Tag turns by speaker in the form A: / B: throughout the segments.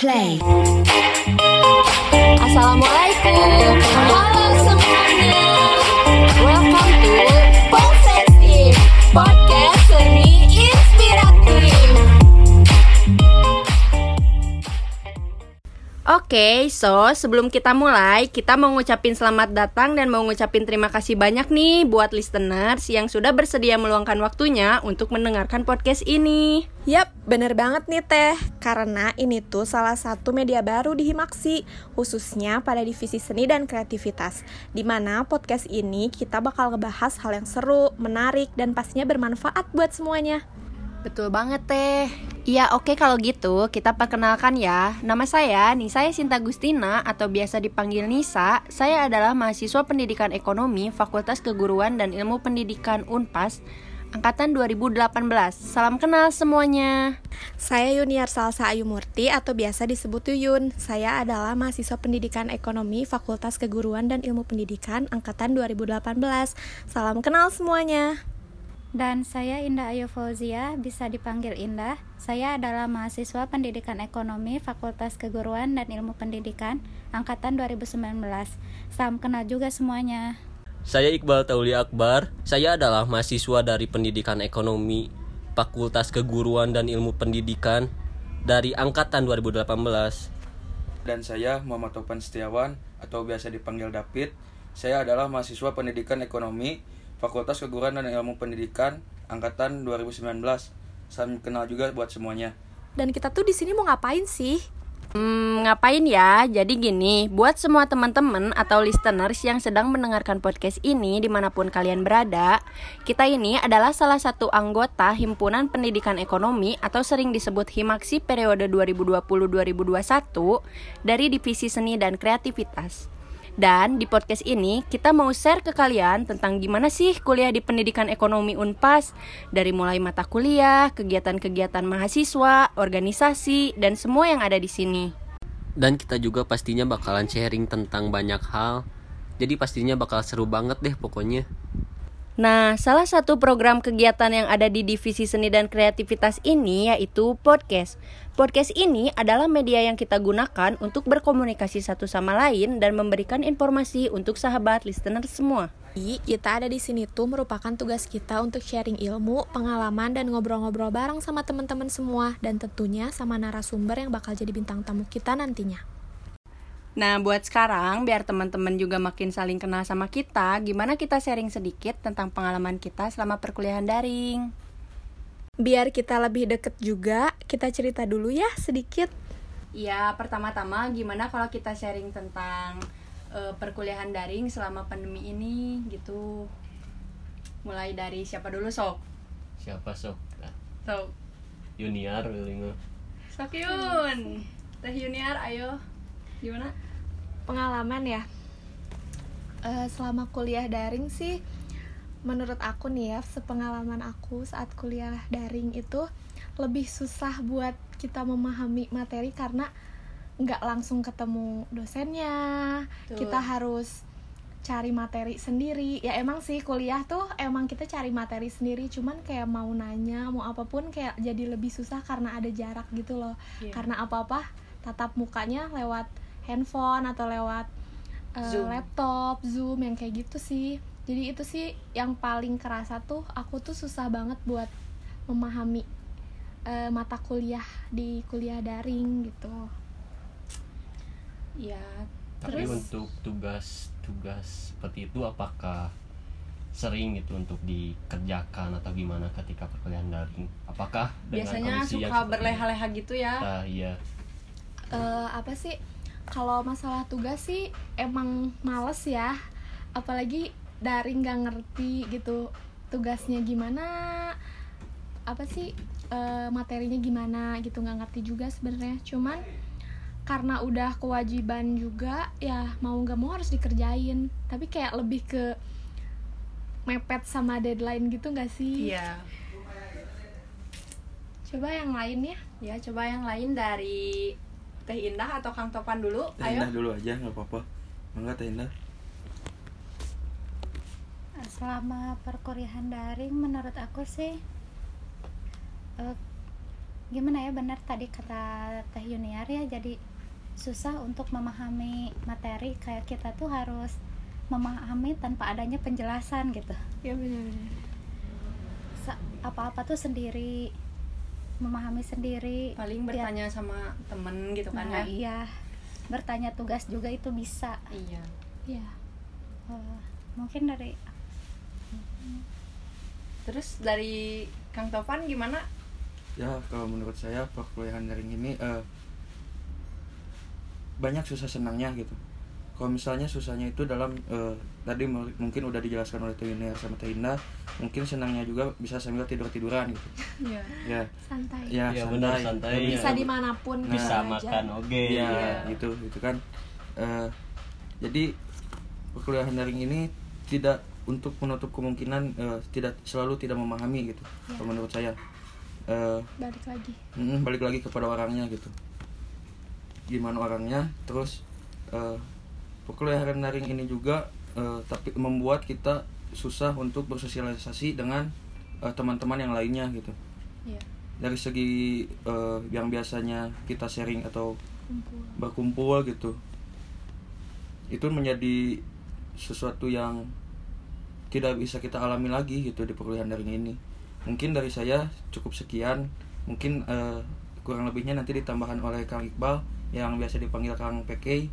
A: Play.
B: Assalamualaikum Halo
C: Oke, so sebelum kita mulai, kita mau ngucapin selamat datang dan mau ngucapin terima kasih banyak nih buat listeners yang sudah bersedia meluangkan waktunya untuk mendengarkan podcast ini.
D: Yap, bener banget nih Teh. Karena ini tuh salah satu media baru di Himaksi, khususnya pada divisi seni dan kreativitas. Di mana podcast ini kita bakal ngebahas hal yang seru, menarik, dan pastinya bermanfaat buat semuanya.
C: Betul banget teh. Iya oke kalau gitu kita perkenalkan ya. Nama saya Nisa Sinta Gustina atau biasa dipanggil Nisa. Saya adalah mahasiswa pendidikan ekonomi Fakultas Keguruan dan Ilmu Pendidikan Unpas Angkatan 2018 Salam kenal semuanya
D: Saya Yuniar Salsa Ayu Murti atau biasa disebut Yuyun. Saya adalah mahasiswa pendidikan ekonomi Fakultas Keguruan dan Ilmu Pendidikan Angkatan 2018. Salam kenal semuanya.
E: Dan saya Indah Ayu Fauzia, bisa dipanggil Indah. Saya adalah mahasiswa Pendidikan Ekonomi Fakultas Keguruan dan Ilmu Pendidikan Angkatan 2019. Salam kenal juga semuanya.
F: Saya Iqbal Tauli Akbar. Saya adalah mahasiswa dari Pendidikan Ekonomi Fakultas Keguruan dan Ilmu Pendidikan dari angkatan 2018.
G: Dan saya Muhammad Topan Setiawan atau biasa dipanggil David. Saya adalah mahasiswa Pendidikan Ekonomi Fakultas Keguruan dan Ilmu Pendidikan angkatan 2019. Salam kenal juga buat semuanya.
D: Dan kita tuh di sini mau ngapain sih?
C: Hmm, ngapain ya? Jadi gini, buat semua teman-teman atau listeners yang sedang mendengarkan podcast ini di mana pun kalian berada, kita ini adalah salah satu anggota Himpunan Pendidikan Ekonomi atau sering disebut Himaksi periode 2020-2021 dari Divisi Seni dan Kreativitas. Dan di podcast ini kita mau share ke kalian tentang gimana sih kuliah di pendidikan ekonomi Unpas dari mulai mata kuliah, kegiatan-kegiatan mahasiswa, organisasi, dan semua yang ada di sini.
F: Dan kita juga pastinya bakalan sharing tentang banyak hal. Jadi pastinya bakal seru banget deh pokoknya.
C: Nah, salah satu program kegiatan yang ada di Divisi Seni dan Kreativitas ini yaitu podcast. Podcast ini adalah media yang kita gunakan untuk berkomunikasi satu sama lain dan memberikan informasi untuk sahabat listener semua.
D: Jadi, kita ada di sini tuh merupakan tugas kita untuk sharing ilmu, pengalaman, dan ngobrol-ngobrol bareng sama teman-teman semua dan tentunya sama narasumber yang bakal jadi bintang tamu kita nantinya.
C: Nah, buat sekarang, biar teman-teman juga makin saling kenal sama kita, gimana kita sharing sedikit tentang pengalaman kita selama perkuliahan daring.
D: Biar kita lebih deket juga, kita cerita dulu ya sedikit.
C: Ya, pertama-tama gimana kalau kita sharing tentang uh, perkuliahan daring selama pandemi ini gitu. Mulai dari siapa dulu, Sok?
F: Siapa sok? Nah,
C: Sok.
F: Junior.
C: Sok Yun. Teh Junior, ayo. Gimana?
D: Pengalaman ya. Eh, selama kuliah daring sih, menurut aku nih ya, sepengalaman aku saat kuliah daring itu lebih susah buat kita memahami materi karena nggak langsung ketemu dosennya.
C: Betul.
D: Kita harus cari materi sendiri. Ya emang sih kuliah tuh emang kita cari materi sendiri, cuman kayak mau nanya, mau apa pun kayak jadi lebih susah karena ada jarak gitu loh.
C: Iya.
D: Karena apa-apa tatap mukanya lewat handphone atau lewat uh,
C: Zoom.
D: laptop, Zoom yang kayak gitu sih. Jadi itu sih yang paling kerasa tuh aku tuh susah banget buat memahami uh, mata kuliah di kuliah daring gitu.
C: Ya,
F: Tapi
C: terus
F: untuk tugas-tugas seperti itu apakah sering gitu untuk dikerjakan atau gimana ketika perkuliahan daring? Apakah dengan
C: biasanya suka berleha-leha gitu ya.
F: Nah, iya.
D: Eh, apa sih kalau masalah tugas sih emang males ya. Apalagi daring nggak ngerti gitu tugasnya gimana apa sih eh, materinya gimana gitu nggak ngerti juga sebenarnya. Cuman karena udah kewajiban juga ya mau nggak mau harus dikerjain. Tapi kayak lebih ke mepet sama deadline gitu nggak sih?
C: Iya.
D: coba yang lain ya.
C: Ya, coba yang lain dari Teh Indah atau Kang Topan dulu.
G: Teh
C: Ayo.
G: Indah dulu aja nggak apa-apa. Enggak Teh Indah.
E: Selama perkuliahan daring menurut aku sih eh, gimana ya benar tadi kata Teh Yuniar ya jadi susah untuk memahami materi kayak kita tuh harus memahami tanpa adanya penjelasan gitu
D: ya benar-benar
E: Sa- apa-apa tuh sendiri memahami sendiri.
C: Paling bertanya sama temen gitu kan
E: nah,
C: ya?
E: iya. Bertanya tugas juga itu bisa.
C: Iya.
D: Ya
E: Eh, mungkin dari
C: terus dari Kang Tovan gimana?
G: Ya kalau menurut saya perkuliahan daring ini eh, banyak susah senangnya gitu kalau misalnya susahnya itu dalam eh, tadi mu- mungkin udah dijelaskan oleh Yuniar sama Teh Indah mungkin senangnya juga bisa sambil tidur tiduran gitu
D: ya
G: ya
D: santai
G: ya
F: Iya, benar, santai.
G: Ya,
D: bisa di mana pun
F: bisa
D: aja.
F: makan oke
G: Iya, gitu, gitu kan. Eh, jadi perkuliahan daring ini tidak untuk menutup kemungkinan eh, tidak selalu tidak memahami gitu.
D: Iya.
G: Kalau menurut saya, Eh,
D: balik lagi
G: mm, balik lagi kepada orangnya gitu. Gimana orangnya, terus eh, perkuliahan daring ini juga eh, tapi membuat kita susah untuk bersosialisasi dengan eh, teman-teman yang lainnya gitu.
D: ya
G: Dari segi eh, yang biasanya kita sharing atau
D: kumpul
G: berkumpul gitu. Itu menjadi sesuatu yang tidak bisa kita alami lagi gitu di perkuliahan daring ini. Mungkin dari saya cukup sekian. Mungkin eh, kurang lebihnya nanti ditambahkan oleh Kang Iqbal yang biasa dipanggil Kang PK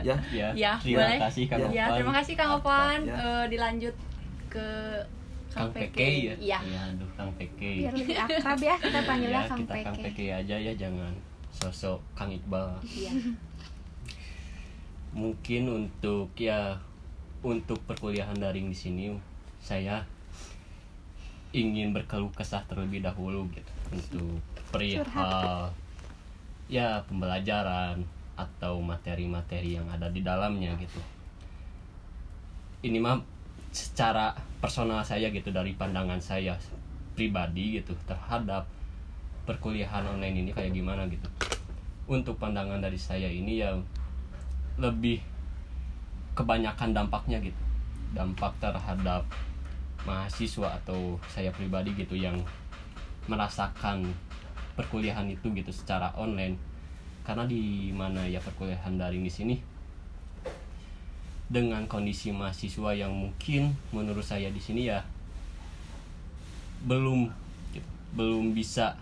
G: ya.
F: Ya,
C: Ya,
F: terima
C: boleh.
F: kasih Kang
C: ya.
F: Opan.
C: terima kasih Kang Opan.
G: Ya.
C: Eh, dilanjut ke
F: Kang PK ya?
C: Iya
F: Iya, aduh Kang PK
D: biar lebih akrab ya kita panggilnya
F: ya
D: Kang
F: kita Kang
D: Peke.
F: PK aja ya jangan sosok Kang Iqbal.
C: Iya.
F: Mungkin untuk ya untuk perkuliahan daring di sini saya ingin berkeluh kesah terlebih dahulu gitu. Untuk perihal ya pembelajaran atau materi-materi yang ada di dalamnya gitu. Ini mah secara personal saya gitu dari pandangan saya pribadi gitu terhadap perkuliahan online ini kayak gimana gitu. Untuk pandangan dari saya ini ya lebih kebanyakan dampaknya gitu. Dampak terhadap mahasiswa atau saya pribadi gitu yang merasakan perkuliahan itu gitu secara online karena di mana ya perkuliahan daring di sini dengan kondisi mahasiswa yang mungkin menurut saya di sini ya belum belum bisa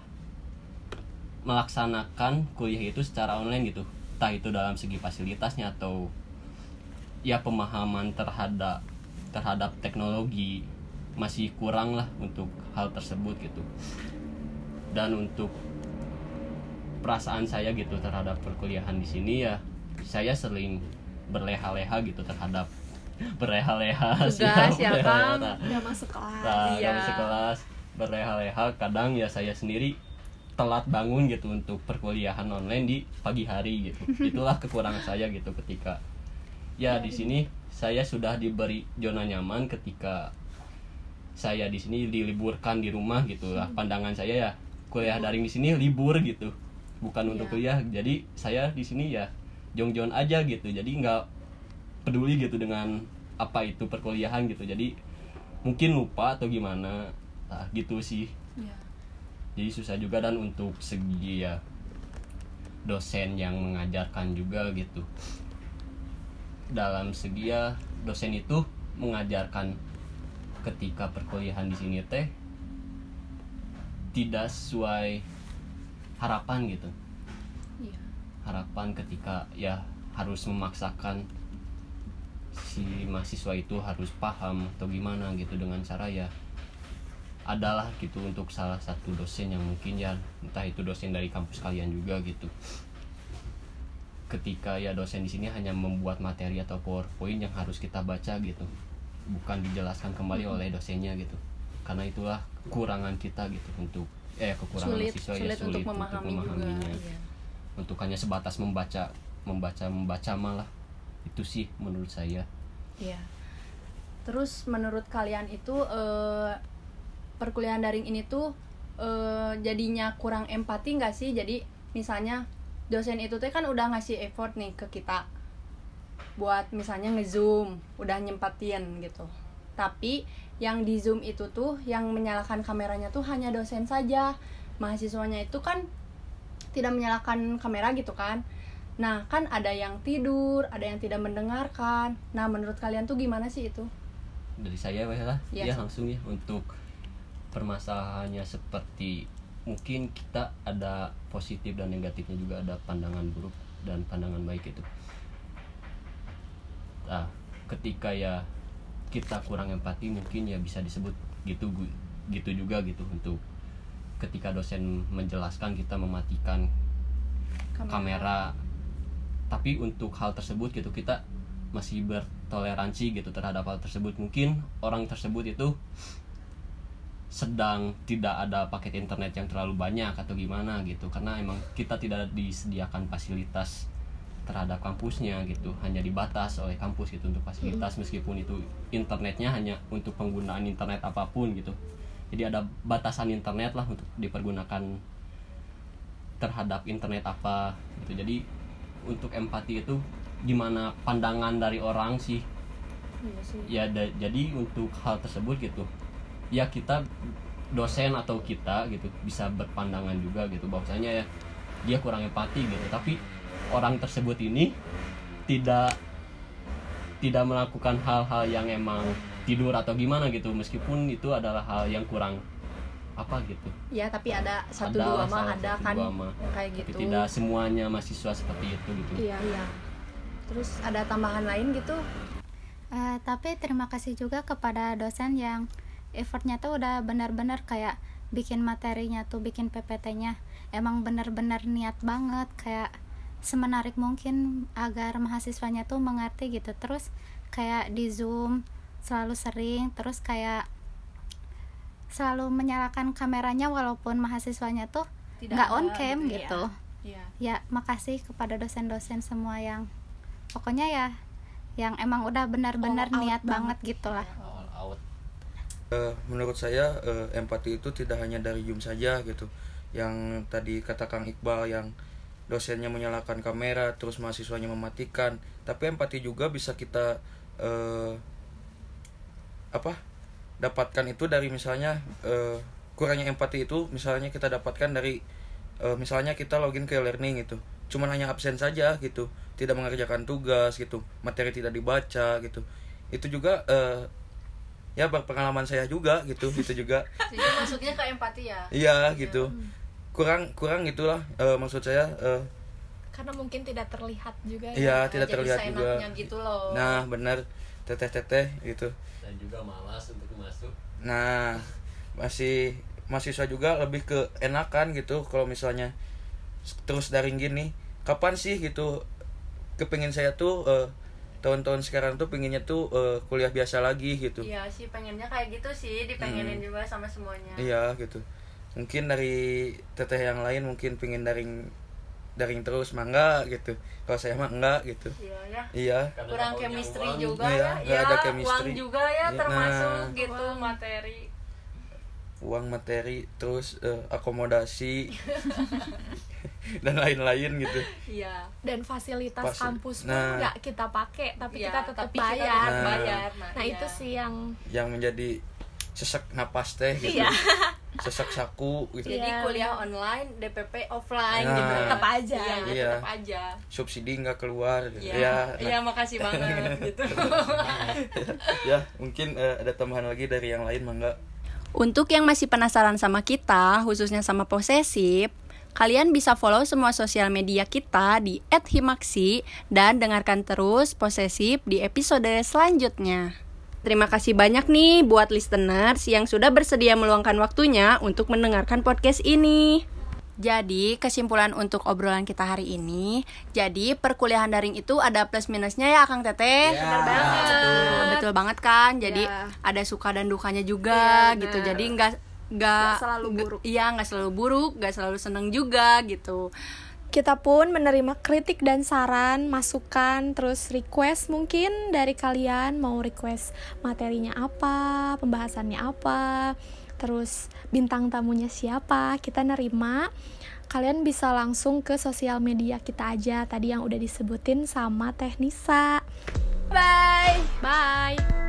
F: melaksanakan kuliah itu secara online gitu. Entah itu dalam segi fasilitasnya atau ya pemahaman terhadap terhadap teknologi masih kurang lah untuk hal tersebut gitu. Dan untuk perasaan saya gitu terhadap perkuliahan di sini ya saya sering berleha-leha gitu terhadap berleha-leha
C: Tugas ya, Kang.
F: berleha-leha.
D: udah masuk kelas
F: Nah,
C: Iya.
F: kami sekelas berleha-leha kadang ya saya sendiri telat bangun gitu untuk perkuliahan online di pagi hari gitu. Itulah kekurangan saya gitu ketika ya di sini saya sudah diberi zona nyaman ketika saya di sini diliburkan di rumah gitu lah. Pandangan saya ya kuliah daring di sini libur gitu. Bukan untuk kuliah. Jadi saya di sini ya jong-jong aja gitu. Jadi nggak peduli gitu dengan apa itu perkuliahan gitu. Jadi mungkin lupa atau gimana nah, gitu sih
D: ya
F: jadi susah juga dan untuk segi ya dosen yang mengajarkan juga gitu dalam segi ya dosen itu mengajarkan ketika perkuliahan di sini teh tidak sesuai harapan gitu.
D: Iya.
F: Harapan ketika ya harus memaksakan si mahasiswa itu harus paham atau gimana gitu dengan cara ya adalah gitu untuk salah satu dosen yang mungkin ya entah itu dosen dari kampus kalian juga gitu. Ketika ya dosen di sini hanya membuat materi atau powerpoint yang harus kita baca gitu bukan dijelaskan kembali oleh dosennya gitu. Karena itulah kekurangan kita gitu untuk eh kekurangan
C: sulit
F: mahasiswa
C: sulit
F: ya sulit
C: untuk memahami juga
F: memahaminya
C: iya.
F: untuk hanya sebatas membaca membaca membaca malah itu sih menurut saya
C: Iya. Terus menurut kalian itu eh, perkuliahan daring ini tuh eh, jadinya kurang empati nggak sih? Jadi misalnya dosen itu tuh kan udah ngasih effort nih ke kita buat misalnya ngezoom, udah nyempatin gitu. Tapi yang di zoom itu tuh yang menyalakan kameranya tuh hanya dosen saja. mahasiswanya itu kan tidak menyalakan kamera gitu kan. Nah kan ada yang tidur ada yang tidak mendengarkan. Nah menurut kalian tuh gimana sih itu?
F: Dari saya lah
C: Iya.
F: ya langsung ya. Untuk permasalahannya seperti mungkin kita ada positif dan negatifnya juga ada pandangan buruk dan pandangan baik itu. Nah ketika ya kita kurang empati mungkin ya bisa disebut gitu gitu juga gitu untuk ketika dosen menjelaskan kita mematikan kamera. tapi untuk hal tersebut gitu kita masih bertoleransi gitu terhadap hal tersebut. Mungkin orang tersebut itu sedang tidak ada paket internet yang terlalu banyak atau gimana gitu. Karena emang kita tidak disediakan fasilitas terhadap kampusnya gitu hanya dibatas oleh kampus gitu untuk fasilitas meskipun itu internetnya hanya untuk penggunaan internet apa pun gitu. Jadi ada batasan internet lah untuk dipergunakan terhadap internet apa gitu. Jadi untuk empati itu gimana pandangan dari orang sih?
C: Iya sih.
F: Ya da- jadi untuk hal tersebut gitu ya kita dosen atau kita gitu bisa berpandangan juga gitu. Bahwasanya ya dia kurang empati gitu. Tapi orang tersebut ini tidak tidak melakukan hal-hal yang emang tidur atau gimana gitu. Meskipun itu adalah hal yang kurang apa gitu.
C: Ya tapi ada satu
F: Ada
C: dua mah ada
F: satu
C: kan
F: dua
C: kayak
F: tapi
C: gitu.
F: tidak semuanya mahasiswa seperti itu gitu.
C: Iya iya. Terus ada tambahan lain gitu?
E: Eh, tapi terima kasih juga kepada dosen yang effortnya tuh udah benar-benar kayak bikin materinya tuh bikin PPT-nya emang benar-benar niat banget kayak semenarik mungkin agar mahasiswanya tuh mengerti gitu. Terus kayak di zoom selalu sering terus kayak selalu menyalakan kameranya walaupun mahasiswanya tuh nggak on cam
C: gitu ya.
E: gitu.
C: Iya.
E: Ya makasih kepada dosen-dosen semua yang pokoknya ya yang emang udah benar-benar niat
D: banget.
E: banget. gitu lah
G: Eh, menurut saya eh, empati itu tidak hanya dari Zoom saja gitu. Yang tadi kata Kang Iqbal yang dosennya menyalakan kamera terus mahasiswanya mematikan. Tapi empati juga bisa kita eh, apa dapatkan itu dari misalnya eh, kurangnya empati itu misalnya kita dapatkan dari eh, misalnya kita login ke learning gitu. Cuman hanya absen saja gitu. Tidak mengerjakan tugas gitu. Materi tidak dibaca gitu. Itu juga eh, ya berpengalaman saya juga gitu itu juga.
C: Jadi masuknya ke empati ya?
G: Iya gitu. Kurang kurang gitulah eh, maksud saya eh,
D: karena mungkin tidak terlihat juga ya.
G: Iya tidak
C: Jadi
G: terlihat juga.
C: gitu loh.
G: Nah benar. Teteh teteh gitu.
F: Dan juga malas untuk masuk.
G: Nah masih mahasiswa juga lebih ke enakan gitu kalau misalnya terus daring gini. Kapan sih gitu kepingin saya tuh eh, tahun-tahun sekarang tuh pinginnya tuh eh, kuliah biasa lagi gitu.
C: Iya sih pengennya kayak gitu sih dipengenin juga sama semuanya.
G: Iya gitu. Mungkin dari teteh yang lain mungkin pingin daring daring terus mah enggak gitu. Kalau saya mah enggak gitu.
C: Iya ya.
G: Iya.
C: Kurang chemistry juga
G: Iya,
C: ya.
G: nggak
C: ya
G: ada chemistry.
C: uang juga ya
G: Iya,
C: termasuk
G: nah.
C: gitu materi.
G: Uang materi terus eh, akomodasi dan lain-lain gitu.
C: Iya.
D: Dan fasilitas
G: Fasil-
D: kampus pun
G: Nah.
D: nggak kita pakai tapi
C: Iya,
D: kita tetap
C: tapi kita
D: bayar.
C: tetap
G: Nah.
C: bayar
D: nah
C: iya.
D: itu sih yang
G: yang menjadi sesek napas teh gitu.
D: Iya.
G: sesek saku gitu.
C: Jadi
D: Iya,
C: kuliah online DPP offline
G: Nah.
C: gitu.
D: Tetap aja.
C: Iya, ya,
G: Iya.
C: tetap aja.
G: Subsidi nggak keluar gitu.
C: iya.
G: Ya
C: iya
G: nah,
C: makasih banget gitu.
G: Ya mungkin eh, ada tambahan lagi dari yang lain mah enggak
C: Untuk yang masih penasaran sama kita, khususnya sama posesif, kalian bisa follow semua sosial media kita di @himaksi dan dengarkan terus posesif di episode selanjutnya. Terima kasih banyak nih buat listeners yang sudah bersedia meluangkan waktunya untuk mendengarkan podcast ini. Jadi, kesimpulan untuk obrolan kita hari ini, jadi perkuliahan daring itu ada plus minusnya ya Kang Teteh.
G: Benar banget.
C: Betul, betul banget kan. Jadi
D: Ya.
C: ada suka dan dukanya juga
D: Iya,
C: gitu. Jadi nggak nggak
D: selalu buruk.
C: Iya, nggak selalu buruk, nggak selalu seneng juga gitu.
D: kita pun menerima kritik dan saran, masukan, terus request mungkin dari kalian mau request materinya apa, pembahasannya apa, terus bintang tamunya siapa, kita nerima. Kalian bisa langsung ke sosial media kita aja tadi yang udah disebutin sama Teknisa.
C: Bye.
D: Bye.